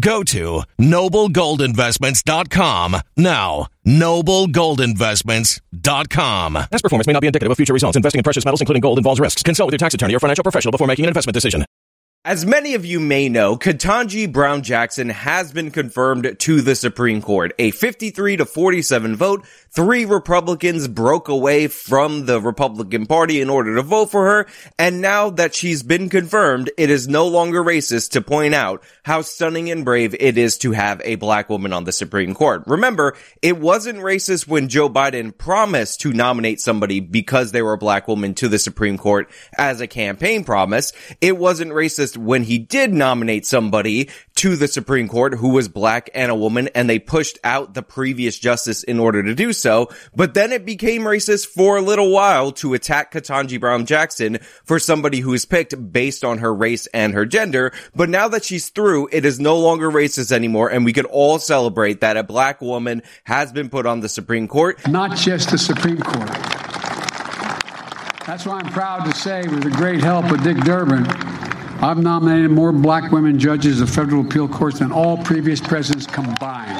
Go to noblegoldinvestments.com now. Noblegoldinvestments.com. Past performance may not be indicative of future results. Investing in precious metals, including gold, involves risks. Consult with your tax attorney or financial professional before making an investment decision. As many of you may know, Ketanji Brown Jackson has been confirmed to the Supreme Court. A 53 to 47 vote. Three Republicans broke away from the Republican Party in order to vote for her. And now that she's been confirmed, it is no longer racist to point out how stunning and brave it is to have a black woman on the Supreme Court. Remember, it wasn't racist when Joe Biden promised to nominate somebody because they were a black woman to the Supreme Court as a campaign promise. It wasn't racist when he did nominate somebody to the Supreme Court who was black and a woman and they pushed out the previous justice in order to do so. But then it became racist for a little while to attack Ketanji Brown Jackson for somebody who is picked based on her race and her gender. But now that she's through, it is no longer racist anymore and we can all celebrate that a black woman has been put on the Supreme Court. Not just the Supreme Court. That's why I'm proud to say, with the great help of Dick Durbin, I've nominated more black women judges of federal appeal courts than all previous presidents combined.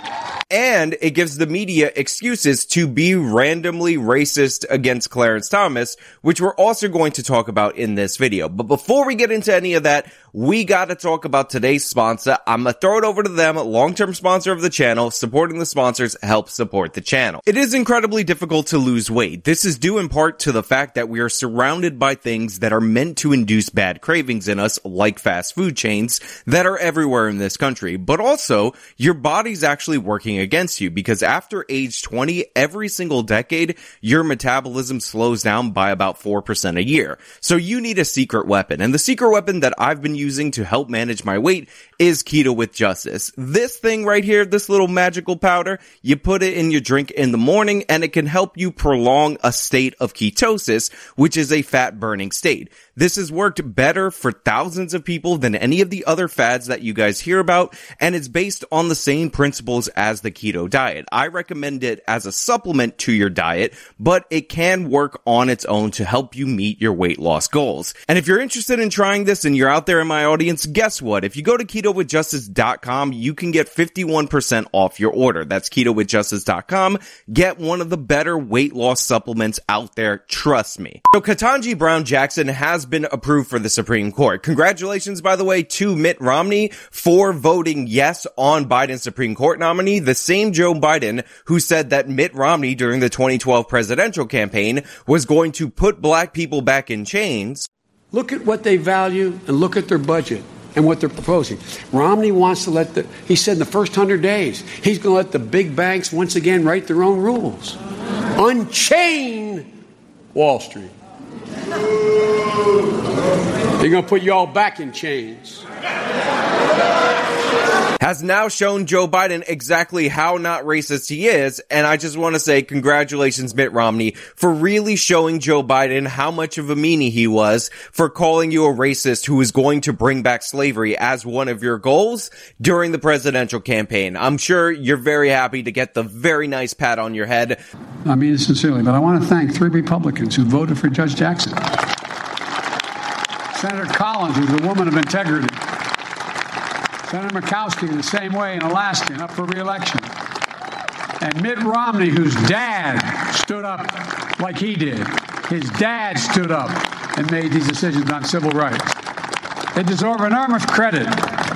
And it gives the media excuses to be randomly racist against Clarence Thomas, which we're also going to talk about in this video. But before we get into any of that, we gotta talk about today's sponsor. I'm gonna throw it over to them, long-term sponsor of the channel. Supporting the sponsors helps support the channel. It is incredibly difficult to lose weight. This is due in part to the fact that we are surrounded by things that are meant to induce bad cravings in us, like fast food chains that are everywhere in this country. But also, your body's actually working against you because after age 20, every single decade, your metabolism slows down by about 4% a year. So you need a secret weapon. And the secret weapon that I've been using to help manage my weight is Keto with Justice. This thing right here, this little magical powder, you put it in your drink in the morning and it can help you prolong a state of ketosis, which is a fat burning state. This has worked better for thousands of people than any of the other fads that you guys hear about, and it's based on the same principles as the keto diet. I recommend it as a supplement to your diet, but it can work on its own to help you meet your weight loss goals. And if you're interested in trying this and you're out there in my audience, guess what? If you go to ketowithjustice.com, you can get 51% off your order. That's ketowithjustice.com. Get one of the better weight loss supplements out there. Trust me. So Ketanji Brown Jackson has been approved for the Supreme Court. Congratulations, by the way, to Mitt Romney for voting yes on Biden's Supreme Court nominee. The same Joe Biden who said that Mitt Romney during the 2012 presidential campaign was going to put black people back in chains. Look at what they value and look at their budget and what they're proposing. Romney wants to let the, he said in the first 100 days, he's going to let the big banks once again write their own rules. Unchain Wall Street. They're going to put you all back in chains. Has now shown Joe Biden exactly how not racist he is. And I just want to say congratulations, Mitt Romney, for really showing Joe Biden how much of a meanie he was for calling you a racist who is going to bring back slavery as one of your goals during the presidential campaign. I'm sure you're very happy to get the very nice pat on your head. I mean it sincerely, but I want to thank three Republicans who voted for Judge Jackson. Senator Collins, who's a woman of integrity. Senator Murkowski the same way in Alaska up for reelection. And Mitt Romney, whose dad stood up like he did. His dad stood up and made these decisions on civil rights. They deserve enormous credit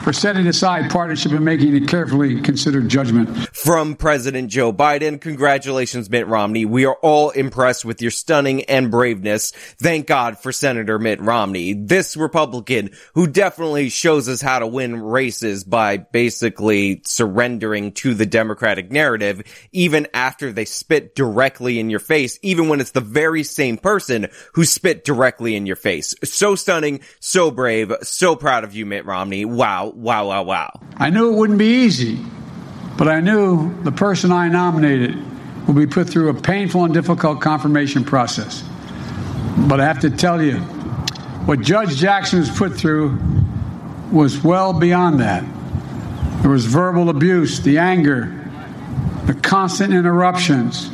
for setting aside partisanship and making a carefully considered judgment. From President Joe Biden, congratulations, Mitt Romney. We are all impressed with your stunning and braveness. Thank God for Senator Mitt Romney. This Republican who definitely shows us how to win races by basically surrendering to the Democratic narrative, even after they spit directly in your face, even when it's the very same person who spit directly in your face. So stunning, so brave, so proud of you, Mitt Romney. Wow, wow, wow, wow. I knew it wouldn't be easy, but I knew the person I nominated would be put through a painful and difficult confirmation process. But I have to tell you, what Judge Jackson was put through was well beyond that. There was verbal abuse, the anger, the constant interruptions,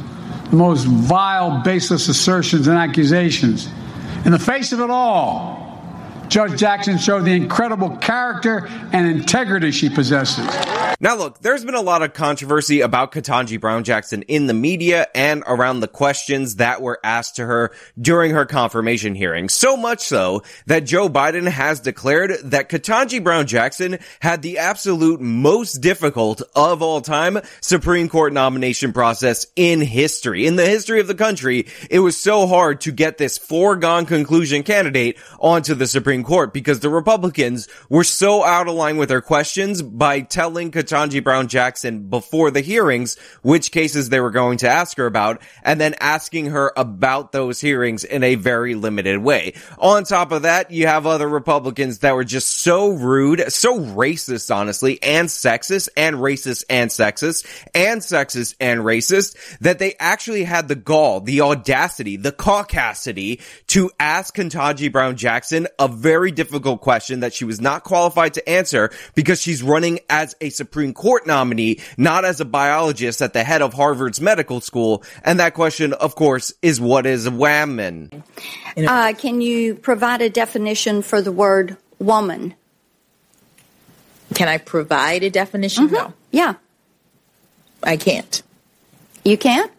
the most vile, baseless assertions and accusations. In the face of it all, Judge Jackson showed the incredible character and integrity she possesses. Now look, there's been a lot of controversy about Ketanji Brown Jackson in the media and around the questions that were asked to her during her confirmation hearing. So much so that Joe Biden has declared that Ketanji Brown Jackson had the absolute most difficult of all time Supreme Court nomination process in history. In the history of the country, it was so hard to get this foregone conclusion candidate onto the Supreme Court because the Republicans were so out of line with their questions by telling Ketanji Brown Jackson before the hearings which cases they were going to ask her about and then asking her about those hearings in a very limited way. On top of that, you have other Republicans that were just so rude, so racist, honestly, and sexist, and racist and sexist, and sexist and racist, that they actually had the gall, the audacity, the caucasity to ask Ketanji Brown Jackson a very difficult question that she was not qualified to answer because she's running as a Supreme Supreme Court nominee, not as a biologist at the head of Harvard's medical school. And that question, of course, is what is a woman? Uh, can you provide a definition for the word woman? Can I provide a definition? Mm-hmm. No. Yeah. I can't. You can't?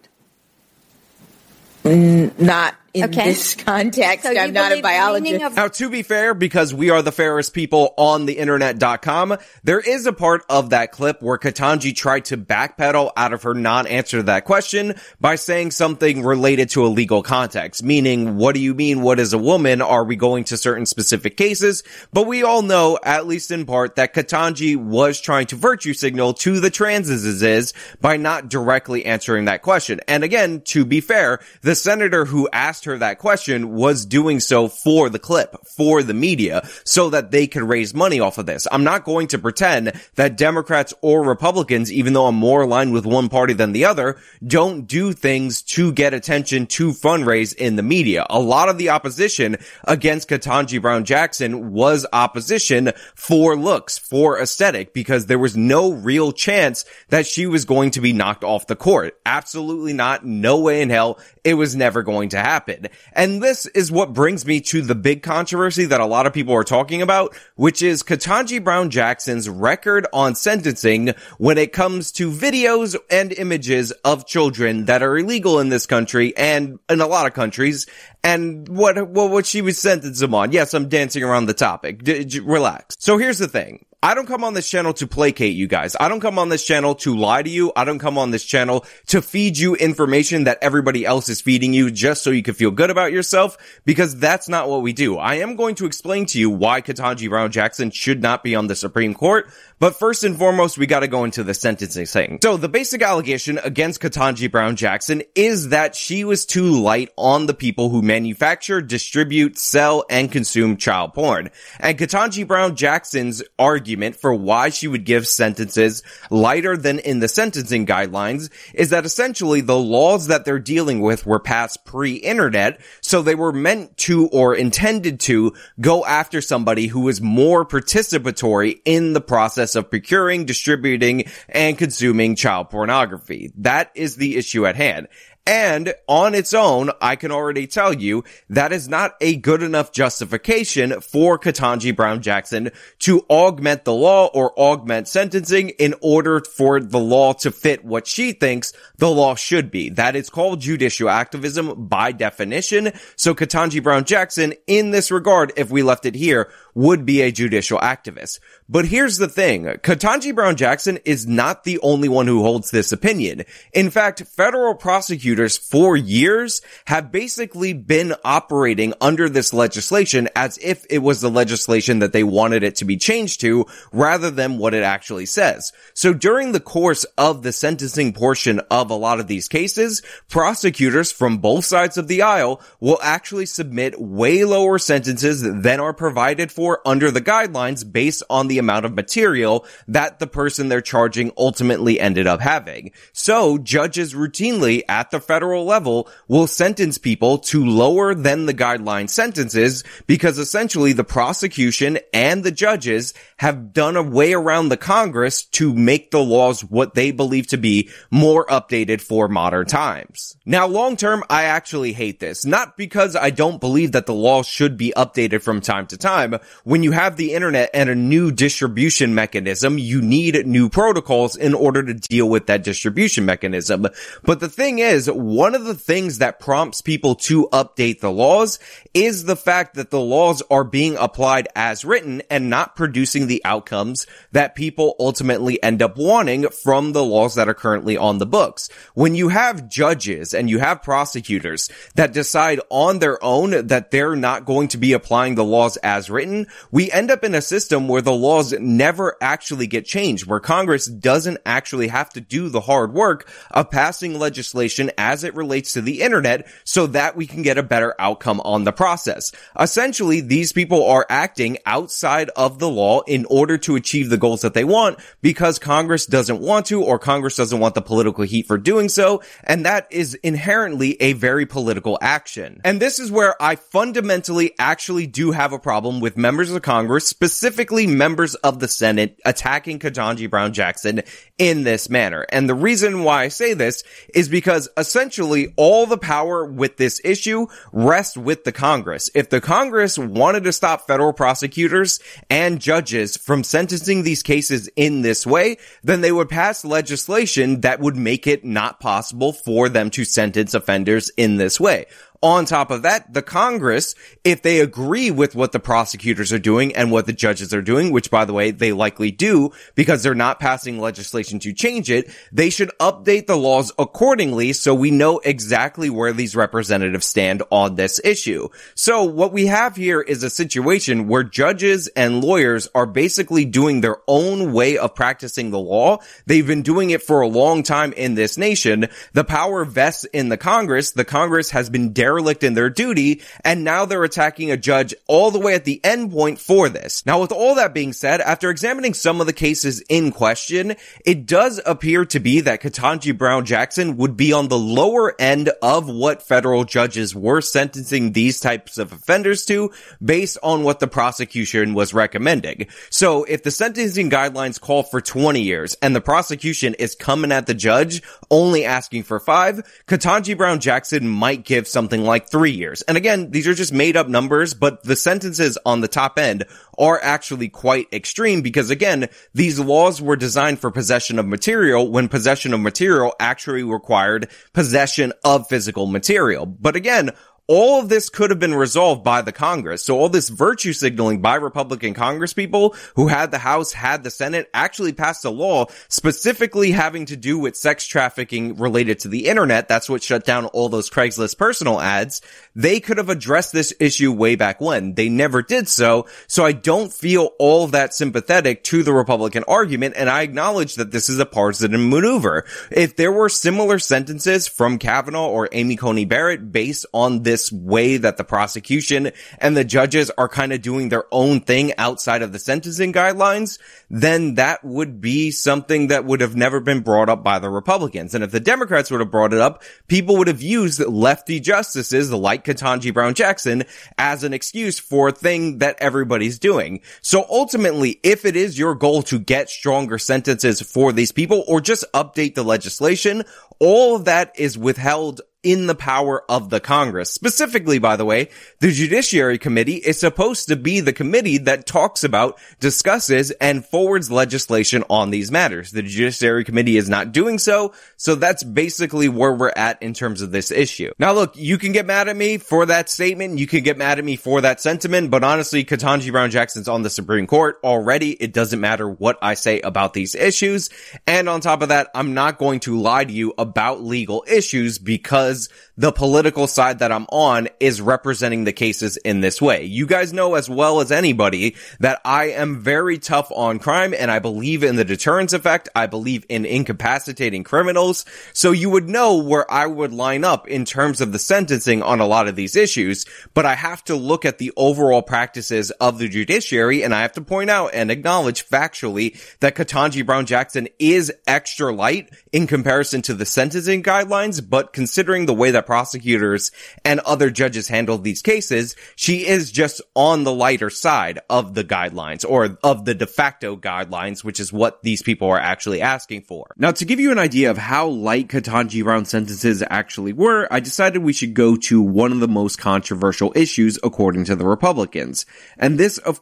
N- not in Okay. this context. So I'm not a believe biologist. of- Now, to be fair, because we are the fairest people on the internet.com, there is a part of that clip where Ketanji tried to backpedal out of her non-answer to that question by saying something related to a legal context, meaning, what do you mean? What is a woman? Are we going to certain specific cases? But we all know, at least in part, that Ketanji was trying to virtue signal to the transes is by not directly answering that question. And again, to be fair, the senator who asked her that question was doing so for the clip, for the media, so that they could raise money off of this. I'm not going to pretend that Democrats or Republicans, even though I'm more aligned with one party than the other, don't do things to get attention to fundraise in the media. A lot of the opposition against Ketanji Brown Jackson was opposition for looks, for aesthetic, because there was no real chance that she was going to be knocked off the court. Absolutely not. No way in hell. It was never going to happen. And this is what brings me to the big controversy that a lot of people are talking about, which is Ketanji Brown Jackson's record on sentencing when it comes to videos and images of children that are illegal in this country and in a lot of countries and what what, what she was sentenced them on. Yes, I'm dancing around the topic. D- j- relax. So here's the thing. I don't come on this channel to placate you guys. I don't come on this channel to lie to you. I don't come on this channel to feed you information that everybody else is feeding you just so you can feel good about yourself because that's not what we do. I am going to explain to you why Ketanji Brown Jackson should not be on the Supreme Court. But first and foremost, we gotta go into the sentencing thing. So the basic allegation against Ketanji Brown Jackson is that she was too light on the people who manufacture, distribute, sell, and consume child porn. And Ketanji Brown Jackson's argument for why she would give sentences lighter than in the sentencing guidelines is that essentially the laws that they're dealing with were passed pre-internet, so they were meant to or intended to go after somebody who was more participatory in the process of procuring, distributing, and consuming child pornography. That is the issue at hand. And on its own, I can already tell you that is not a good enough justification for Ketanji Brown Jackson to augment the law or augment sentencing in order for the law to fit what she thinks the law should be. That is called judicial activism by definition. So Ketanji Brown Jackson, in this regard, if we left it here, would be a judicial activist. But here's the thing. Ketanji Brown Jackson is not the only one who holds this opinion. In fact, federal prosecutors for years have basically been operating under this legislation as if it was the legislation that they wanted it to be changed to rather than what it actually says. So during the course of the sentencing portion of a lot of these cases, prosecutors from both sides of the aisle will actually submit way lower sentences than are provided for under the guidelines based on the amount of material that the person they're charging ultimately ended up having. So judges routinely at the federal level will sentence people to lower than the guideline sentences because essentially the prosecution and the judges have done a way around the Congress to make the laws what they believe to be more updated for modern times. Now long term, I actually hate this. Not because I don't believe that the laws should be updated from time to time. When you have the internet and a new distribution mechanism, you need new protocols in order to deal with that distribution mechanism. But the thing is, one of the things that prompts people to update the laws is the fact that the laws are being applied as written and not producing the outcomes that people ultimately end up wanting from the laws that are currently on the books. When you have judges and you have prosecutors that decide on their own that they're not going to be applying the laws as written, we end up in a system where the laws never actually get changed, where Congress doesn't actually have to do the hard work of passing legislation as it relates to the internet so that we can get a better outcome on the process. Essentially, these people are acting outside of the law in order to achieve the goals that they want because Congress doesn't want to or Congress doesn't want the political heat for doing so. And that is inherently a very political action. And this is where I fundamentally actually do have a problem with members of Congress, specifically members of the Senate attacking Ketanji Brown Jackson in this manner. And the reason why I say this is because essentially all the power with this issue rests with the Congress. If the Congress wanted to stop federal prosecutors and judges from sentencing these cases in this way, then they would pass legislation that would make it not possible for them to sentence offenders in this way. On top of that, the Congress, if they agree with what the prosecutors are doing and what the judges are doing, which by the way, they likely do because they're not passing legislation to change it, they should update the laws accordingly so we know exactly where these representatives stand on this issue. So what we have here is a situation where judges and lawyers are basically doing their own way of practicing the law. They've been doing it for a long time in this nation. The power vests in the Congress. The Congress has been derelict in their duty, and now they're attacking a judge all the way at the end point for this. Now, with all that being said, after examining some of the cases in question, it does appear to be that Ketanji Brown Jackson would be on the lower end of what federal judges were sentencing these types of offenders to based on what the prosecution was recommending. So if the sentencing guidelines call for 20 years and the prosecution is coming at the judge only asking for five, Ketanji Brown Jackson might give something like three years. And again, these are just made up numbers, but the sentences on the top end are actually quite extreme because again, these laws were designed for possession of material when possession of material actually required possession of physical material. But again, all of this could have been resolved by the Congress. So all this virtue signaling by Republican Congress people who had the House, had the Senate actually passed a law specifically having to do with sex trafficking related to the internet. That's what shut down all those Craigslist personal ads. They could have addressed this issue way back when. They never did so. So I don't feel all that sympathetic to the Republican argument. And I acknowledge that this is a partisan maneuver. If there were similar sentences from Kavanaugh or Amy Coney Barrett based on this way that the prosecution and the judges are kind of doing their own thing outside of the sentencing guidelines, then that would be something that would have never been brought up by the Republicans. And if the Democrats would have brought it up, people would have used lefty justices like Ketanji Brown Jackson as an excuse for a thing that everybody's doing. So ultimately, if it is your goal to get stronger sentences for these people or just update the legislation, all of that is withheld in the power of the Congress. Specifically, by the way, the Judiciary Committee is supposed to be the committee that talks about, discusses, and forwards legislation on these matters. The Judiciary Committee is not doing so, so that's basically where we're at in terms of this issue. Now look, you can get mad at me for that statement, you can get mad at me for that sentiment, but honestly, Ketanji Brown Jackson's on the Supreme Court already. It doesn't matter what I say about these issues. And on top of that, I'm not going to lie to you about legal issues because because the political side that I'm on is representing the cases in this way. You guys know as well as anybody that I am very tough on crime and I believe in the deterrence effect. I believe in incapacitating criminals. So you would know where I would line up in terms of the sentencing on a lot of these issues, but I have to look at the overall practices of the judiciary and I have to point out and acknowledge factually that Ketanji Brown Jackson is extra light in comparison to the sentencing guidelines, but considering considering the way that prosecutors and other judges handle these cases, she is just on the lighter side of the guidelines or of the de facto guidelines, which is what these people are actually asking for. Now, to give you an idea of how light Ketanji Brown sentences actually were, I decided we should go to one of the most controversial issues according to the Republicans. And this, of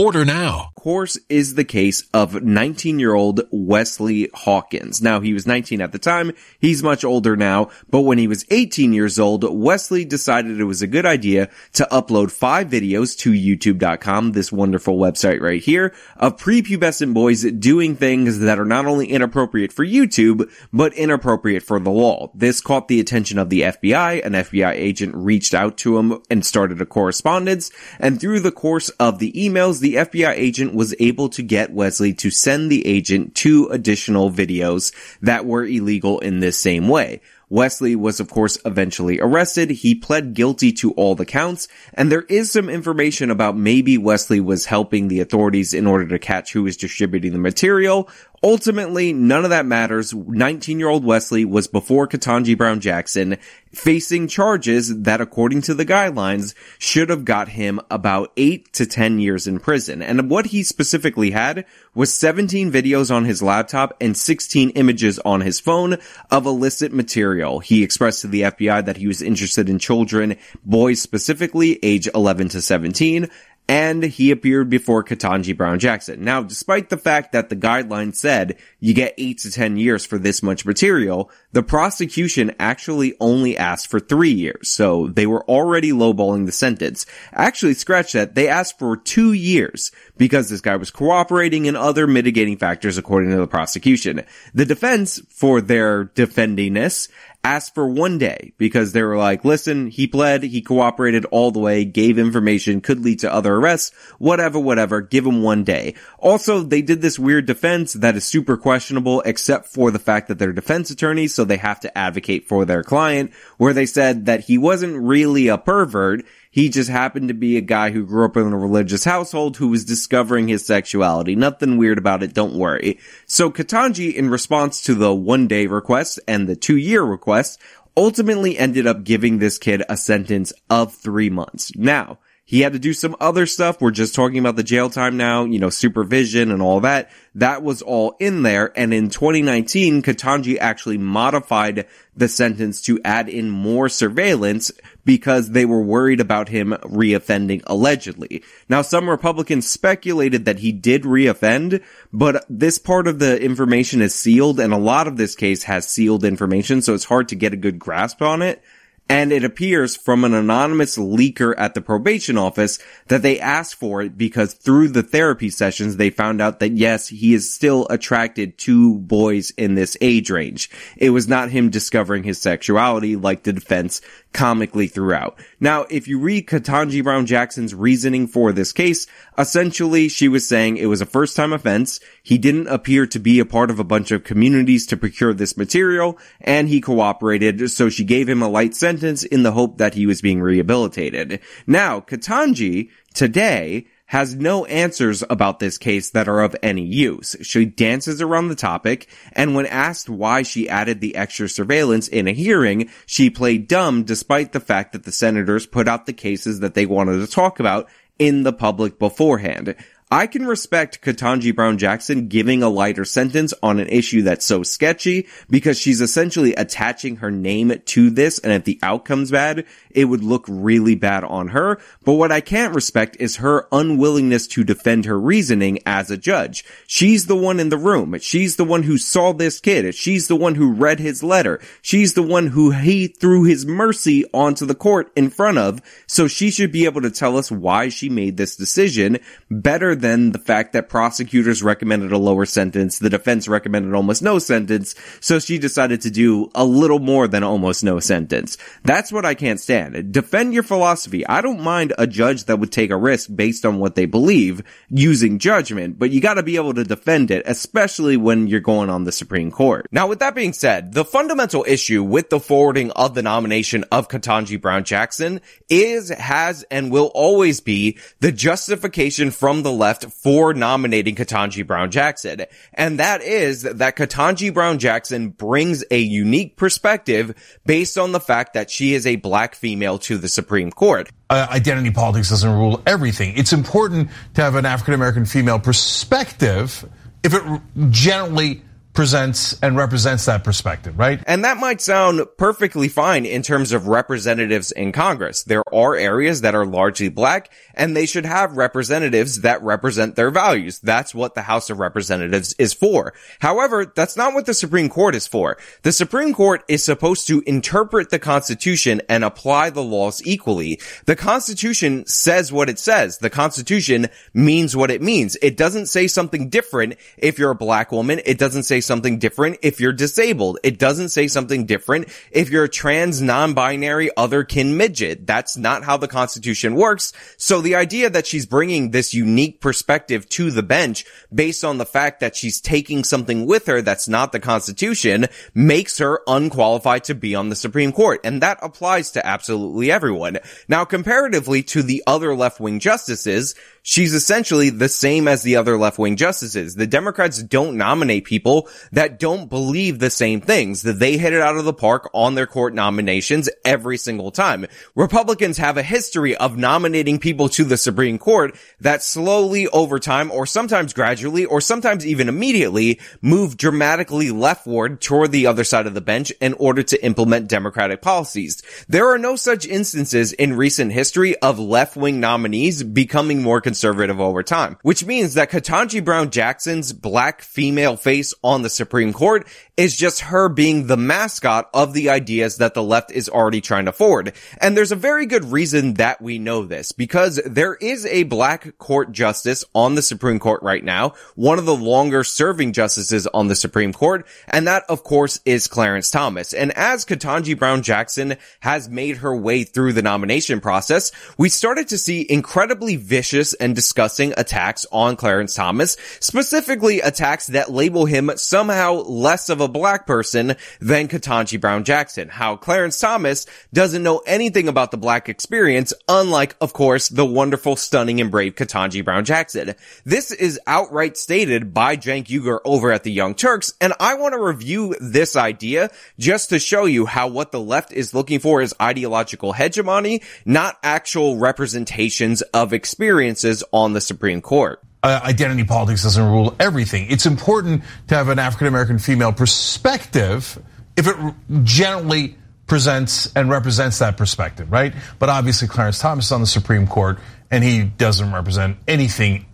Order now. Course is the case of 19 year old Wesley Hawkins. Now he was 19 at the time. He's much older now, but when he was 18 years old, Wesley decided it was a good idea to upload five videos to youtube.com, this wonderful website right here, of prepubescent boys doing things that are not only inappropriate for YouTube, but inappropriate for the law. This caught the attention of the FBI. An FBI agent reached out to him and started a correspondence. And through the course of the emails, the the FBI agent was able to get Wesley to send the agent two additional videos that were illegal in this same way. Wesley was of course eventually arrested. He pled guilty to all the counts, and there is some information about maybe Wesley was helping the authorities in order to catch who was distributing the material, Ultimately, none of that matters. 19 year old Wesley was before Ketanji Brown Jackson facing charges that according to the guidelines should have got him about 8 to 10 years in prison. And what he specifically had was 17 videos on his laptop and 16 images on his phone of illicit material. He expressed to the FBI that he was interested in children, boys specifically, age 11 to 17, and he appeared before Ketanji Brown Jackson. Now, despite the fact that the guidelines said you get 8 to 10 years for this much material, the prosecution actually only asked for 3 years, so they were already lowballing the sentence. Actually, scratch that, they asked for 2 years, because this guy was cooperating and other mitigating factors according to the prosecution. The defense, for their defendingness, asked for one day because they were like, listen, he pled, he cooperated all the way, gave information, could lead to other arrests, whatever, whatever, give him one day. Also, they did this weird defense that is super questionable except for the fact that they're defense attorneys, so they have to advocate for their client, where they said that he wasn't really a pervert, he just happened to be a guy who grew up in a religious household who was discovering his sexuality. Nothing weird about it, don't worry. So Ketanji, in response to the one day request and the two year request, ultimately ended up giving this kid a sentence of three months. Now, he had to do some other stuff. We're just talking about the jail time now, you know, supervision and all that. That was all in there. And in 2019, Ketanji actually modified the sentence to add in more surveillance because they were worried about him reoffending allegedly. Now, some Republicans speculated that he did reoffend, but this part of the information is sealed and a lot of this case has sealed information, so it's hard to get a good grasp on it. And it appears from an anonymous leaker at the probation office that they asked for it because through the therapy sessions, they found out that yes, he is still attracted to boys in this age range. It was not him discovering his sexuality like the defense comically throughout. Now, if you read Ketanji Brown Jackson's reasoning for this case, essentially she was saying it was a first time offense. He didn't appear to be a part of a bunch of communities to procure this material and he cooperated. So she gave him a light sentence in the hope that he was being rehabilitated. Now, Ketanji today has no answers about this case that are of any use. She dances around the topic, and when asked why she added the extra surveillance in a hearing, she played dumb despite the fact that the senators put out the cases that they wanted to talk about in the public beforehand. I can respect Ketanji Brown Jackson giving a lighter sentence on an issue that's so sketchy because she's essentially attaching her name to this and if the outcome's bad, it would look really bad on her. But what I can't respect is her unwillingness to defend her reasoning as a judge. She's the one in the room. She's the one who saw this kid. She's the one who read his letter. She's the one who he threw his mercy onto the court in front of. So she should be able to tell us why she made this decision better than the fact that prosecutors recommended a lower sentence, the defense recommended almost no sentence, so she decided to do a little more than almost no sentence. That's what I can't stand. Defend your philosophy. I don't mind a judge that would take a risk based on what they believe using judgment, but you gotta be able to defend it, especially when you're going on the Supreme Court. Now with that being said, the fundamental issue with the forwarding of the nomination of Ketanji Brown Jackson is, has, and will always be the justification from the left for nominating Ketanji Brown Jackson. And that is that Ketanji Brown Jackson brings a unique perspective based on the fact that she is a black female to the Supreme Court. Uh, identity politics doesn't rule everything. It's important to have an African American female perspective if it generally presents and represents that perspective, right? And that might sound perfectly fine in terms of representatives in Congress. There are areas that are largely black and they should have representatives that represent their values. That's what the House of Representatives is for. However, that's not what the Supreme Court is for. The Supreme Court is supposed to interpret the Constitution and apply the laws equally. The Constitution says what it says. The Constitution means what it means. It doesn't say something different if you're a black woman. It doesn't say something different if you're disabled. It doesn't say something different if you're a trans, non-binary, other kin midget. That's not how the Constitution works. So the idea that she's bringing this unique perspective to the bench based on the fact that she's taking something with her that's not the Constitution makes her unqualified to be on the Supreme Court. And that applies to absolutely everyone. Now, comparatively to the other left-wing justices, she's essentially the same as the other left-wing justices. The Democrats don't nominate people that don't believe the same things, that they hit it out of the park on their court nominations every single time. Republicans have a history of nominating people to the Supreme Court that slowly over time, or sometimes gradually, or sometimes even immediately, move dramatically leftward toward the other side of the bench in order to implement democratic policies. There are no such instances in recent history of left-wing nominees becoming more conservative over time, which means that Ketanji Brown Jackson's black female face on the Supreme Court is just her being the mascot of the ideas that the left is already trying to forward. And there's a very good reason that we know this because there is a black court justice on the Supreme Court right now, one of the longer serving justices on the Supreme Court. And that of course is Clarence Thomas. And as Ketanji Brown Jackson has made her way through the nomination process, we started to see incredibly vicious and disgusting attacks on Clarence Thomas, specifically attacks that label him somehow less of a black person than Ketanji Brown Jackson. How Clarence Thomas doesn't know anything about the black experience, unlike, of course, the wonderful, stunning, and brave Ketanji Brown Jackson. This is outright stated by Cenk Uygur over at the Young Turks, and I want to review this idea just to show you how what the left is looking for is ideological hegemony, not actual representations of experiences on the Supreme Court Uh, identity politics doesn't rule everything. It's important to have an African American female perspective if it generally presents and represents that perspective, right? But obviously, Clarence Thomas is on the Supreme Court and he doesn't represent anything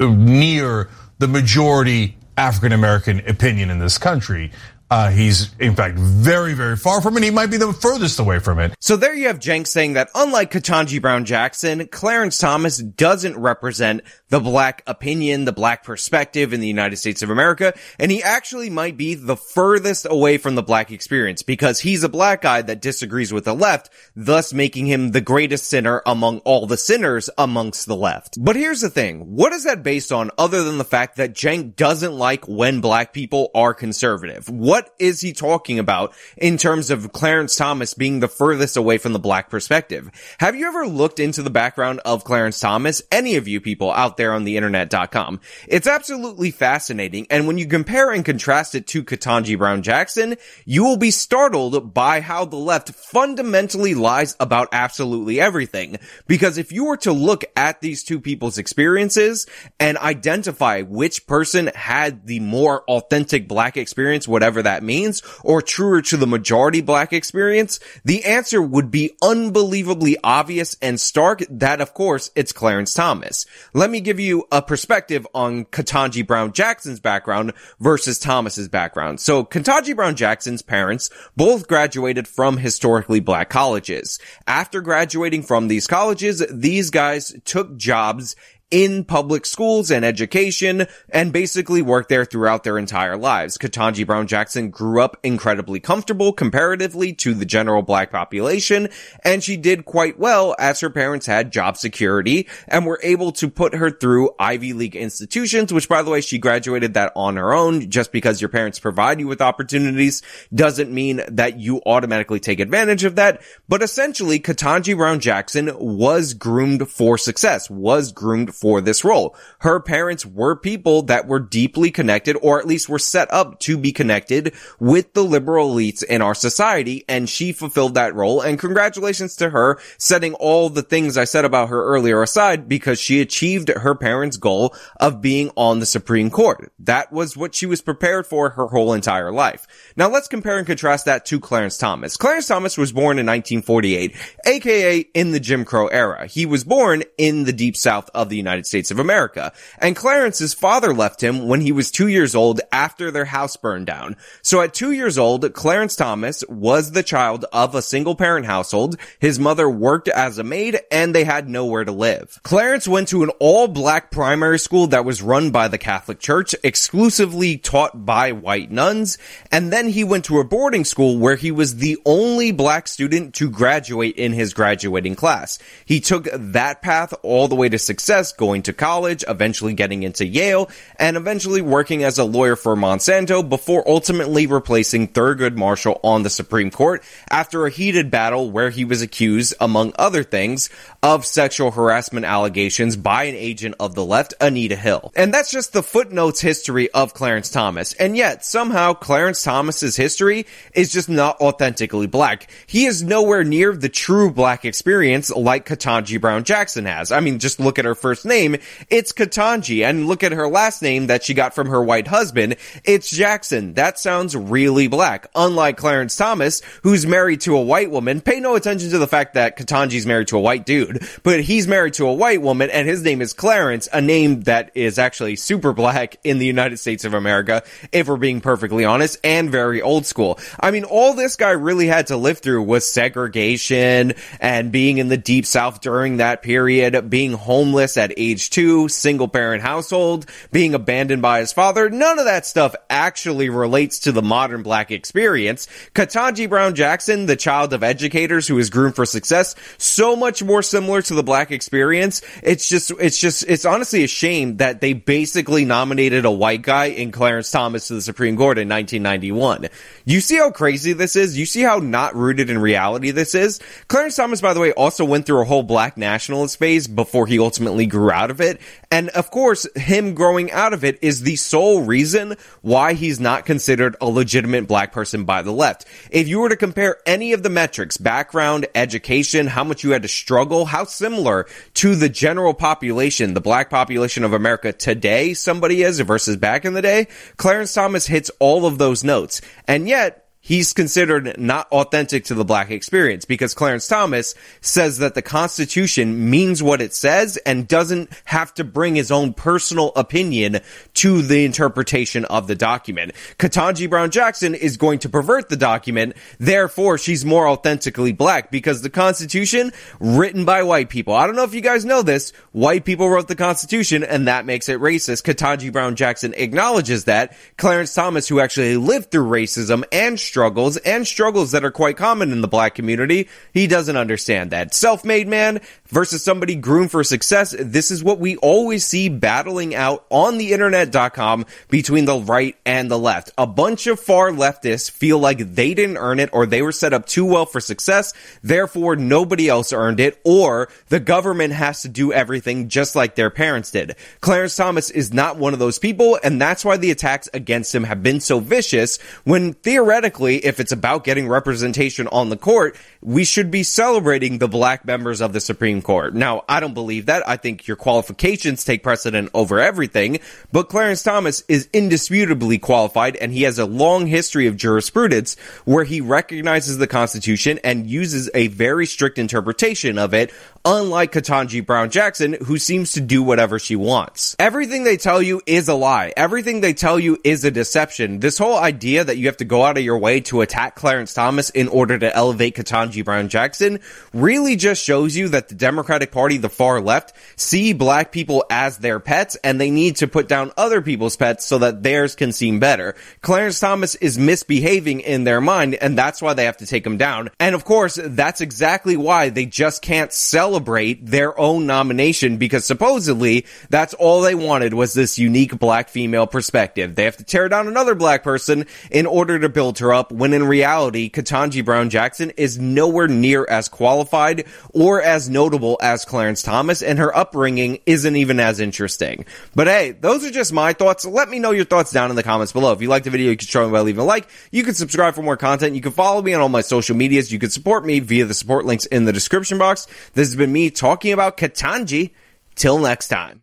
near the majority African American opinion in this country. Uh, he's, in fact, very, very far from it. He might be the furthest away from it. So there you have Cenk saying that unlike Ketanji Brown Jackson, Clarence Thomas doesn't represent the black opinion, the black perspective in the United States of America, and he actually might be the furthest away from the black experience because he's a black guy that disagrees with the left, thus making him the greatest sinner among all the sinners amongst the left. But here's the thing. What is that based on other than the fact that Cenk doesn't like when black people are conservative? What is he talking about in terms of Clarence Thomas being the furthest away from the black perspective? Have you ever looked into the background of Clarence Thomas? Any of you people out there on the internet.com. It's absolutely fascinating. And when you compare and contrast it to Ketanji Brown Jackson, you will be startled by how the left fundamentally lies about absolutely everything. Because if you were to look at these two people's experiences and identify which person had the more authentic black experience, whatever that means, or truer to the majority black experience, the answer would be unbelievably obvious and stark that of course it's Clarence Thomas. Let me give you a perspective on Ketanji Brown Jackson's background versus Thomas's background. So Ketanji Brown Jackson's parents both graduated from historically black colleges. After graduating from these colleges, these guys took jobs in public schools and education and basically worked there throughout their entire lives. Ketanji Brown Jackson grew up incredibly comfortable comparatively to the general black population and she did quite well as her parents had job security and were able to put her through Ivy League institutions, which by the way, she graduated that on her own. Just because your parents provide you with opportunities doesn't mean that you automatically take advantage of that. But essentially, Ketanji Brown Jackson was groomed for success, was groomed for this role. Her parents were people that were deeply connected or at least were set up to be connected with the liberal elites in our society and she fulfilled that role and congratulations to her setting all the things I said about her earlier aside because she achieved her parents' goal of being on the Supreme Court. That was what she was prepared for her whole entire life. Now let's compare and contrast that to Clarence Thomas. Clarence Thomas was born in 1948, aka in the Jim Crow era. He was born in the deep south of the United States of America. And Clarence's father left him when he was two years old after their house burned down. So at two years old, Clarence Thomas was the child of a single parent household. His mother worked as a maid and they had nowhere to live. Clarence went to an all black primary school that was run by the Catholic Church, exclusively taught by white nuns. And then he went to a boarding school where he was the only black student to graduate in his graduating class. He took that path all the way to success, going to college, eventually getting into Yale, and eventually working as a lawyer for Monsanto before ultimately replacing Thurgood Marshall on the Supreme Court after a heated battle where he was accused, among other things, of sexual harassment allegations by an agent of the left, Anita Hill. And that's just the footnotes history of Clarence Thomas. And yet, somehow, Clarence Thomas's history is just not authentically black. He is nowhere near the true black experience like Ketanji Brown Jackson has. I mean, just look at her first name. Name, it's Ketanji. And look at her last name that she got from her white husband. It's Jackson. That sounds really black. Unlike Clarence Thomas, who's married to a white woman. Pay no attention to the fact that Ketanji's married to a white dude, but he's married to a white woman and his name is Clarence, a name that is actually super black in the United States of America, if we're being perfectly honest, and very old school. I mean, all this guy really had to live through was segregation and being in the deep south during that period, being homeless at age two, single parent household, being abandoned by his father. None of that stuff actually relates to the modern black experience. Ketanji Brown Jackson, the child of educators who is groomed for success, so much more similar to the black experience. It's just, it's just, it's honestly a shame that they basically nominated a white guy in Clarence Thomas to the Supreme Court in 1991. You see how crazy this is? You see how not rooted in reality this is? Clarence Thomas, by the way, also went through a whole black nationalist phase before he ultimately grew out of it. And of course, him growing out of it is the sole reason why he's not considered a legitimate black person by the left. If you were to compare any of the metrics, background, education, how much you had to struggle, how similar to the general population, the black population of America today somebody is versus back in the day, Clarence Thomas hits all of those notes. And yet, he's considered not authentic to the black experience because Clarence Thomas says that the Constitution means what it says and doesn't have to bring his own personal opinion to the interpretation of the document. Ketanji Brown Jackson is going to pervert the document, therefore she's more authentically black because the Constitution written by white people. I don't know if you guys know this, white people wrote the Constitution and that makes it racist. Ketanji Brown Jackson acknowledges that. Clarence Thomas, who actually lived through racism and struggles and struggles that are quite common in the black community, he doesn't understand that. Self-made man versus somebody groomed for success. This is what we always see battling out on the internet.com between the right and the left. A bunch of far leftists feel like they didn't earn it or they were set up too well for success. Therefore, nobody else earned it or the government has to do everything just like their parents did. Clarence Thomas is not one of those people and that's why the attacks against him have been so vicious when theoretically, if it's about getting representation on the court, we should be celebrating the black members of the Supreme Court. Now, I don't believe that. I think your qualifications take precedent over everything, but Clarence Thomas is indisputably qualified and he has a long history of jurisprudence where he recognizes the Constitution and uses a very strict interpretation of it, unlike Ketanji Brown Jackson, who seems to do whatever she wants. Everything they tell you is a lie. Everything they tell you is a deception. This whole idea that you have to go out of your way to attack Clarence Thomas in order to elevate Ketanji Brown Jackson really just shows you that the Democratic Party, the far left, see black people as their pets and they need to put down other people's pets so that theirs can seem better. Clarence Thomas is misbehaving in their mind and that's why they have to take him down. And of course, that's exactly why they just can't celebrate their own nomination because supposedly that's all they wanted was this unique black female perspective. They have to tear down another black person in order to build her up when in reality, Ketanji Brown Jackson is nowhere near as qualified or as notable as Clarence Thomas and her upbringing isn't even as interesting. But hey, those are just my thoughts. Let me know your thoughts down in the comments below. If you liked the video, you can show me by leaving a like. You can subscribe for more content. You can follow me on all my social medias. You can support me via the support links in the description box. This has been me talking about Ketanji. Till next time.